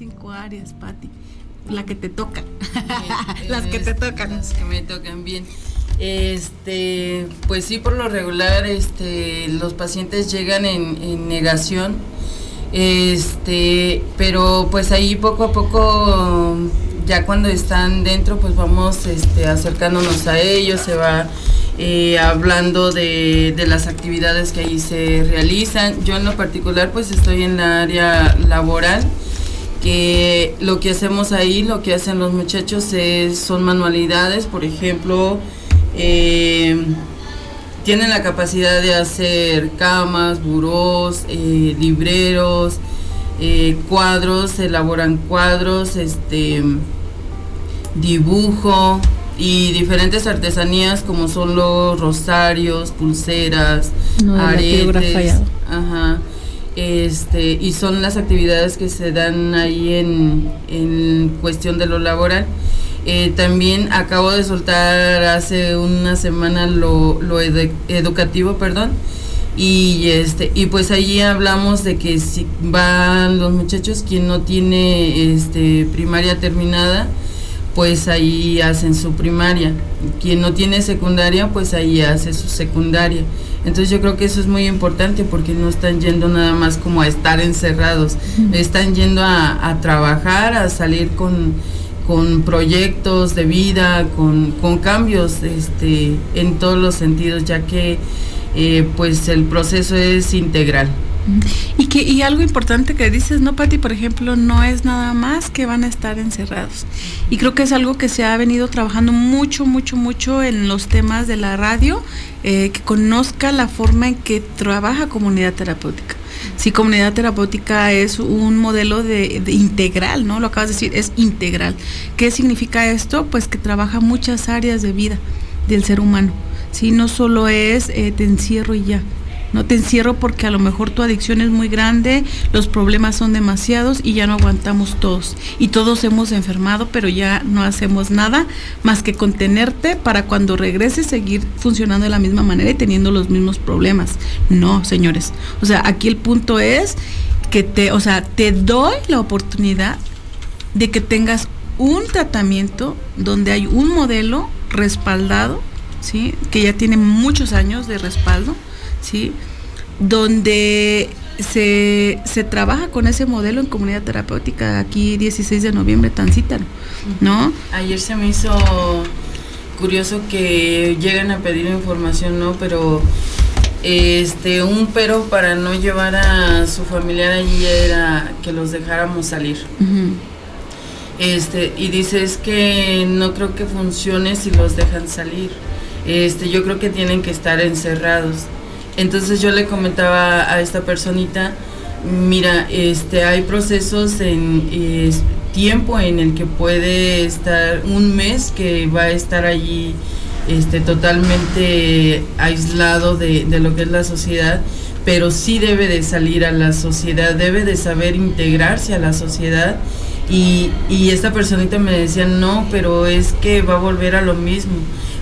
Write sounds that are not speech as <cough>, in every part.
cinco áreas, Patti. La que te toca. <laughs> las que te tocan. Las que me tocan bien. Este, pues sí, por lo regular, este, los pacientes llegan en, negación, este, pero pues ahí poco a poco, ya cuando están dentro, pues vamos, este, acercándonos a ellos, se va eh, hablando de, de, las actividades que ahí se realizan. Yo en lo particular, pues estoy en la área laboral que lo que hacemos ahí, lo que hacen los muchachos es, son manualidades, por ejemplo, eh, tienen la capacidad de hacer camas, burós, eh, libreros, eh, cuadros, elaboran cuadros, este dibujo y diferentes artesanías como son los rosarios, pulseras, aretes, ajá, este y son las actividades que se dan ahí en, en cuestión de lo laboral. Eh, también acabo de soltar hace una semana lo, educativo, perdón. Y este y pues allí hablamos de que si van los muchachos quien no tiene este primaria terminada, pues ahí hacen su primaria. Quien no tiene secundaria, pues ahí hace su secundaria. Entonces yo creo que eso es muy importante porque no están yendo nada más como a estar encerrados, están yendo a, a trabajar, a salir con con proyectos de vida, con, cambios este, en todos los sentidos, ya que eh, pues el proceso es integral. Y que y algo importante que dices, no, Pati, por ejemplo, no es nada más que van a estar encerrados. Y creo que es algo que se ha venido trabajando mucho, mucho, mucho en los temas de la radio, eh, que conozca la forma en que trabaja comunidad terapéutica. Si comunidad terapéutica es un modelo de, integral, ¿no? Lo acabas de decir, es integral. ¿Qué significa esto? Pues que trabaja muchas áreas de vida del ser humano. Si no solo es eh, te encierro y ya, no te encierro porque a lo mejor tu adicción es muy grande, los problemas son demasiados y ya no aguantamos todos. Y todos hemos enfermado, pero ya no hacemos nada más que contenerte para cuando regreses seguir funcionando de la misma manera y teniendo los mismos problemas. No, señores. O sea, aquí el punto es que te, o sea, te doy la oportunidad de que tengas un tratamiento donde hay un modelo respaldado, ¿sí? Que ya tiene muchos años de respaldo ¿sí? Donde se, trabaja con ese modelo en comunidad terapéutica aquí 16 de noviembre, Tancítaro, ¿no? Ayer se me hizo curioso que llegan a pedir información, ¿no? Pero este un pero para no llevar a su familiar allí era que los dejáramos salir. Este, y dices que no creo que funcione si los dejan salir. Este, yo creo que tienen que estar encerrados. Entonces yo le comentaba a esta personita, mira, este, hay procesos en tiempo en el que puede estar un mes que va a estar allí este, totalmente aislado de, de lo que es la sociedad, pero sí debe de salir a la sociedad, debe de saber integrarse a la sociedad. Y, y esta personita me decía, no, pero es que va a volver a lo mismo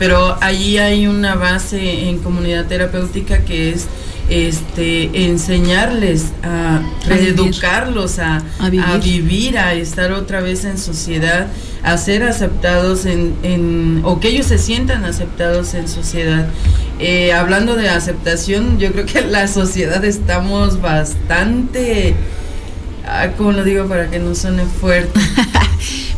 pero allí hay una base en comunidad terapéutica que es este enseñarles a reeducarlos a, vivir. a, estar otra vez en sociedad a ser aceptados en, o que ellos se sientan aceptados en sociedad. Eh, hablando de aceptación yo creo que la sociedad estamos bastante ah, ¿cómo lo digo para que no suene fuerte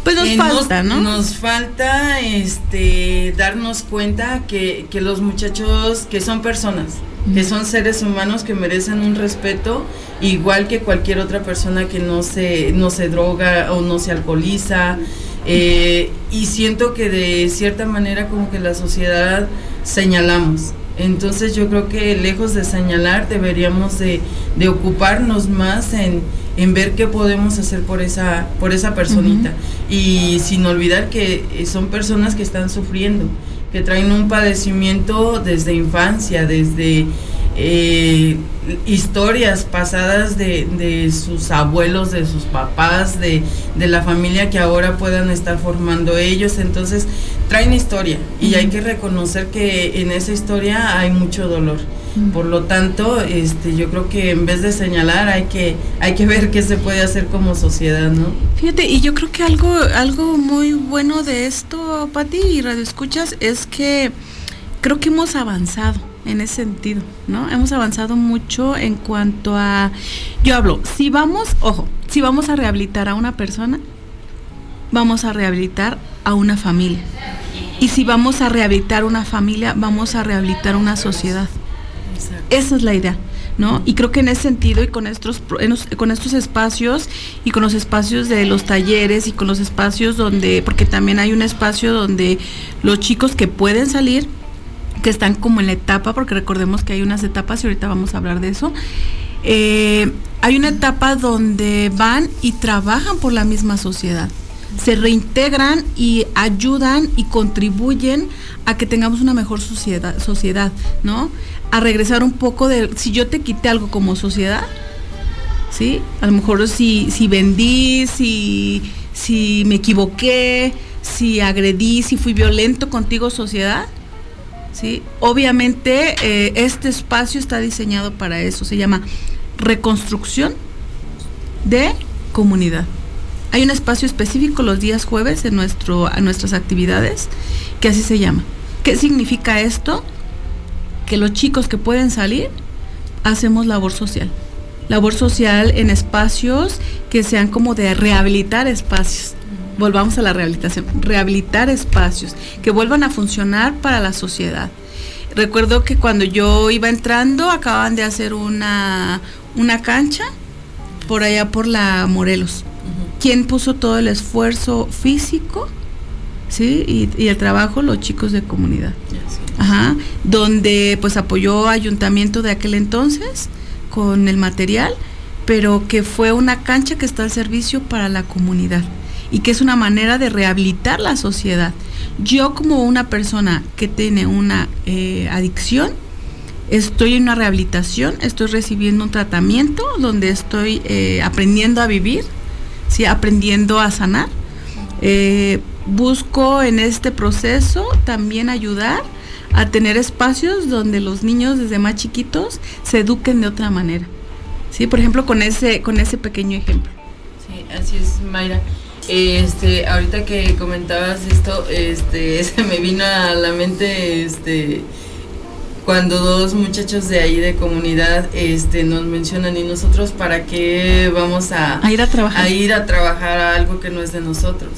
Pues nos eh, falta, ¿no? Nos falta este darnos cuenta que, que los muchachos que son personas, que son seres humanos que merecen un respeto igual que cualquier otra persona que no se, no se droga o no se alcoholiza. Eh, y siento que de cierta manera como que la sociedad señalamos. Entonces yo creo que lejos de señalar deberíamos de, de ocuparnos más en, en ver qué podemos hacer por esa, por esa personita. Y sin olvidar que eh, son personas que están sufriendo, que traen un padecimiento desde infancia, desde eh, historias pasadas de, sus abuelos, de sus papás, de, la familia que ahora puedan estar formando ellos. Entonces, traen historia y hay que reconocer que en esa historia hay mucho dolor. Por lo tanto, este, yo creo que en vez de señalar hay que, hay que ver qué se puede hacer como sociedad, ¿no? Fíjate, y yo creo que algo, algo muy bueno de esto, Pati y Radio Escuchas, es que creo que hemos avanzado en ese sentido, ¿no? Hemos avanzado mucho en cuanto a, yo hablo, si vamos, ojo, si vamos a rehabilitar a una persona, vamos a rehabilitar a una familia. Y si vamos a rehabilitar una familia, vamos a rehabilitar una sociedad. Esa es la idea. ¿No? Y creo que en ese sentido y con estos, con estos espacios y con los espacios de los talleres y con los espacios donde, porque también hay un espacio donde los chicos que pueden salir, que están como en la etapa, porque recordemos que hay unas etapas y ahorita vamos a hablar de eso. Eh, hay una etapa donde van y trabajan por la misma sociedad, se reintegran y ayudan y contribuyen a que tengamos una mejor sociedad, sociedad, ¿no? A regresar un poco de, si yo te quité algo como sociedad, ¿sí? A lo mejor si, si vendí, si, si me equivoqué, si agredí, si fui violento contigo sociedad, ¿sí? Obviamente eh, este espacio está diseñado para eso, se llama reconstrucción de comunidad. Hay un espacio específico los días jueves en nuestro, a nuestras actividades que así se llama. ¿Qué significa esto? Que los chicos que pueden salir hacemos labor social. Labor social en espacios que sean como de rehabilitar espacios volvamos a la rehabilitación, rehabilitar espacios que vuelvan a funcionar para la sociedad. Recuerdo que cuando yo iba entrando acaban de hacer una, una cancha por allá por la Morelos. ¿Quién puso todo el esfuerzo físico? ¿Sí? Y, el trabajo, los chicos de comunidad. Ajá. Donde pues apoyó ayuntamiento de aquel entonces con el material, pero que fue una cancha que está al servicio para la comunidad y que es una manera de rehabilitar la sociedad. Yo como una persona que tiene una eh, adicción, estoy en una rehabilitación, estoy recibiendo un tratamiento donde estoy eh, aprendiendo a vivir, ¿sí? aprendiendo a sanar. Eh, busco en este proceso también ayudar a tener espacios donde los niños desde más chiquitos se eduquen de otra manera. ¿Sí? Por ejemplo, con ese, con ese pequeño ejemplo. Sí, así es, Mayra. Este, ahorita que comentabas esto, este, <laughs> se me vino a la mente, este, cuando dos muchachos de ahí de comunidad, este, nos mencionan y nosotros para qué vamos a, ir a trabajar, a ir a trabajar a algo que no es de nosotros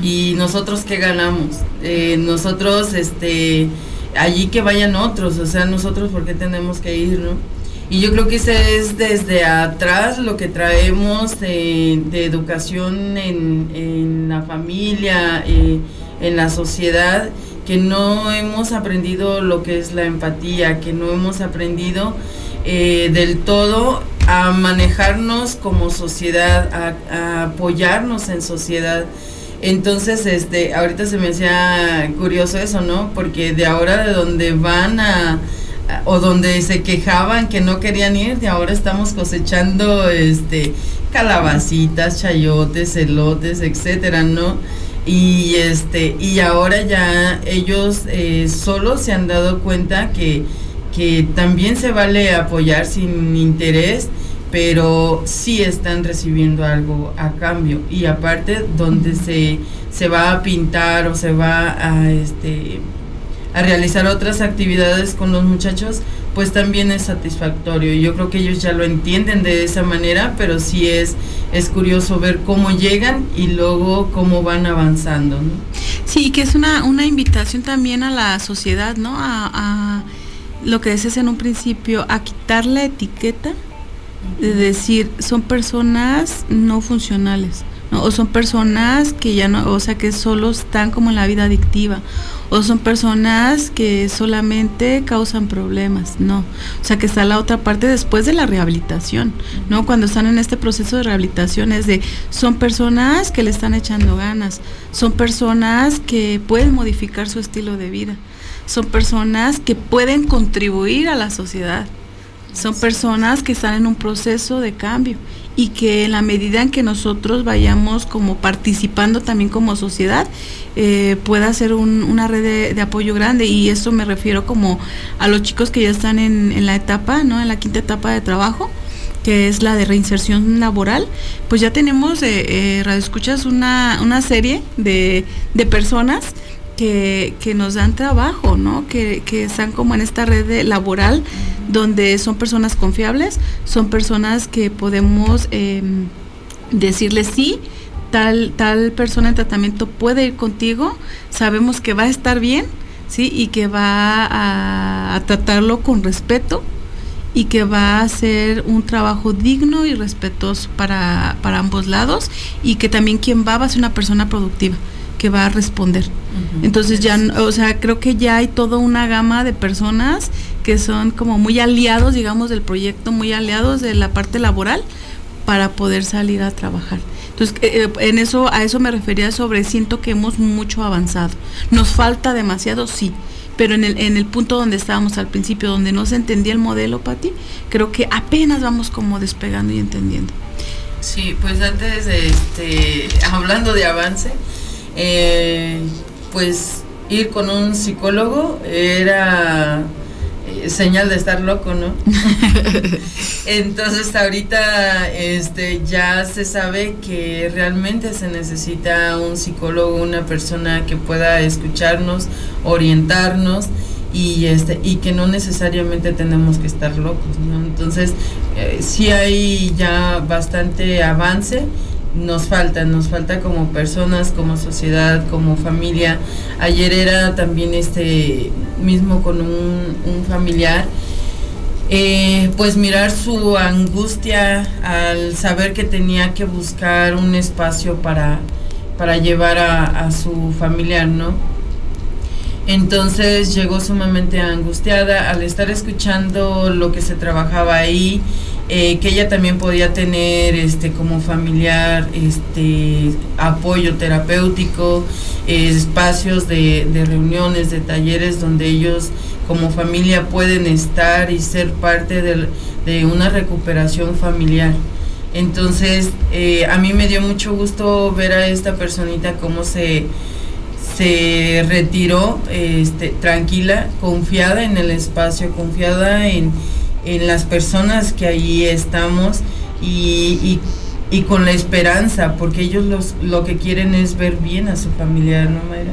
y nosotros qué ganamos, eh, nosotros, este, allí que vayan otros, o sea, nosotros por qué tenemos que ir, ¿no? Y yo creo que ese es desde atrás lo que traemos de, educación en, la familia, eh, en la sociedad, que no hemos aprendido lo que es la empatía, que no hemos aprendido eh, del todo a manejarnos como sociedad, a, apoyarnos en sociedad. Entonces, este, ahorita se me hacía curioso eso, ¿no? Porque de ahora de donde van a o donde se quejaban que no querían ir y ahora estamos cosechando este calabacitas, chayotes, elotes, etcétera, ¿no? Y este y ahora ya ellos eh, solo se han dado cuenta que, que también se vale apoyar sin interés, pero sí están recibiendo algo a cambio y aparte donde se, se va a pintar o se va a este a realizar otras actividades con los muchachos, pues también es satisfactorio. Yo creo que ellos ya lo entienden de esa manera, pero sí es, es curioso ver cómo llegan y luego cómo van avanzando. ¿no? Sí, que es una, una invitación también a la sociedad, ¿no? A, a lo que decías en un principio, a quitar la etiqueta de decir, son personas no funcionales. O son personas que ya no, o sea, que solo están como en la vida adictiva, o son personas que solamente causan problemas, no. O sea, que está la otra parte después de la rehabilitación, ¿no? Cuando están en este proceso de rehabilitación es de, son personas que le están echando ganas, son personas que pueden modificar su estilo de vida, son personas que pueden contribuir a la sociedad. Son personas que están en un proceso de cambio y que en la medida en que nosotros vayamos como participando también como sociedad, eh, pueda ser una red de, apoyo grande y eso me refiero como a los chicos que ya están en, la etapa, ¿no? En la quinta etapa de trabajo que es la de reinserción laboral, pues ya tenemos, eh, eh escuchas una, una serie de, de personas que, nos dan trabajo, ¿no? Que, que, están como en esta red laboral donde son personas confiables, son personas que podemos em, decirles sí, tal, tal persona en tratamiento puede ir contigo, sabemos que va a estar bien, ¿sí? Y que va a, tratarlo con respeto y que va a hacer un trabajo digno y respetuoso para, para ambos lados y que también quien va va a ser una persona productiva que va a responder. Entonces ya, o sea, creo que ya hay toda una gama de personas que son como muy aliados, digamos, del proyecto, muy aliados de la parte laboral para poder salir a trabajar. Entonces, eh, eh, en eso, a eso me refería sobre siento que hemos mucho avanzado. Nos falta demasiado, sí, pero en el, en el punto donde estábamos al principio, donde no se entendía el modelo, Pati, creo que apenas vamos como despegando y entendiendo. Sí, pues antes, este, hablando de avance, eh, pues ir con un psicólogo era eh, señal de estar loco, ¿no? <laughs> Entonces ahorita este, ya se sabe que realmente se necesita un psicólogo, una persona que pueda escucharnos, orientarnos y este y que no necesariamente tenemos que estar locos, ¿no? Entonces eh, sí hay ya bastante avance nos falta, nos falta como personas, como sociedad, como familia. Ayer era también este mismo con un, familiar, eh, pues mirar su angustia al saber que tenía que buscar un espacio para, para llevar a, a su familiar, ¿no? Entonces llegó sumamente angustiada al estar escuchando lo que se trabajaba ahí, eh, que ella también podía tener este como familiar este apoyo terapéutico, espacios de, reuniones, de talleres donde ellos como familia pueden estar y ser parte de, una recuperación familiar. Entonces, eh, a mí me dio mucho gusto ver a esta personita cómo se, se retiró este, tranquila, confiada en el espacio, confiada en, las personas que allí estamos y, con la esperanza, porque ellos los, lo que quieren es ver bien a su familiar, ¿no, Mayra?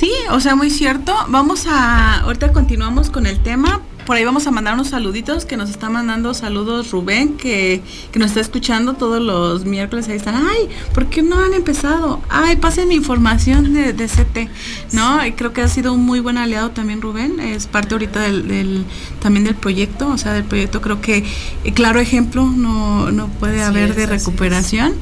Sí, o sea, muy cierto. Vamos a, ahorita continuamos con el tema, por ahí vamos a mandar unos saluditos que nos está mandando saludos Rubén, que, nos está escuchando todos los miércoles. Ahí están, ay, ¿por qué no han empezado? Ay, pasen mi información de, de CT, ¿no? Y creo que ha sido un muy buen aliado también Rubén, es parte ahorita del, también del proyecto, o sea, del proyecto creo que eh, claro ejemplo no, no puede haber de recuperación.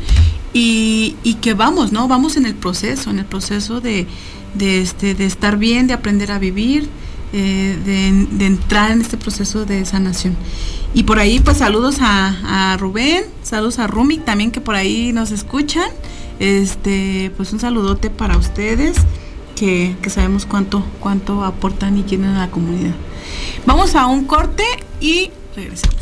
Y, y, que vamos, ¿no? Vamos en el proceso, en el proceso de, de, este, de estar bien, de aprender a vivir, eh, de, entrar en este proceso de sanación. Y por ahí, pues saludos a, Rubén, saludos a Rumi también que por ahí nos escuchan. Este, pues un saludote para ustedes, que, sabemos cuánto, cuánto aportan y quieren a la comunidad. Vamos a un corte y regresamos.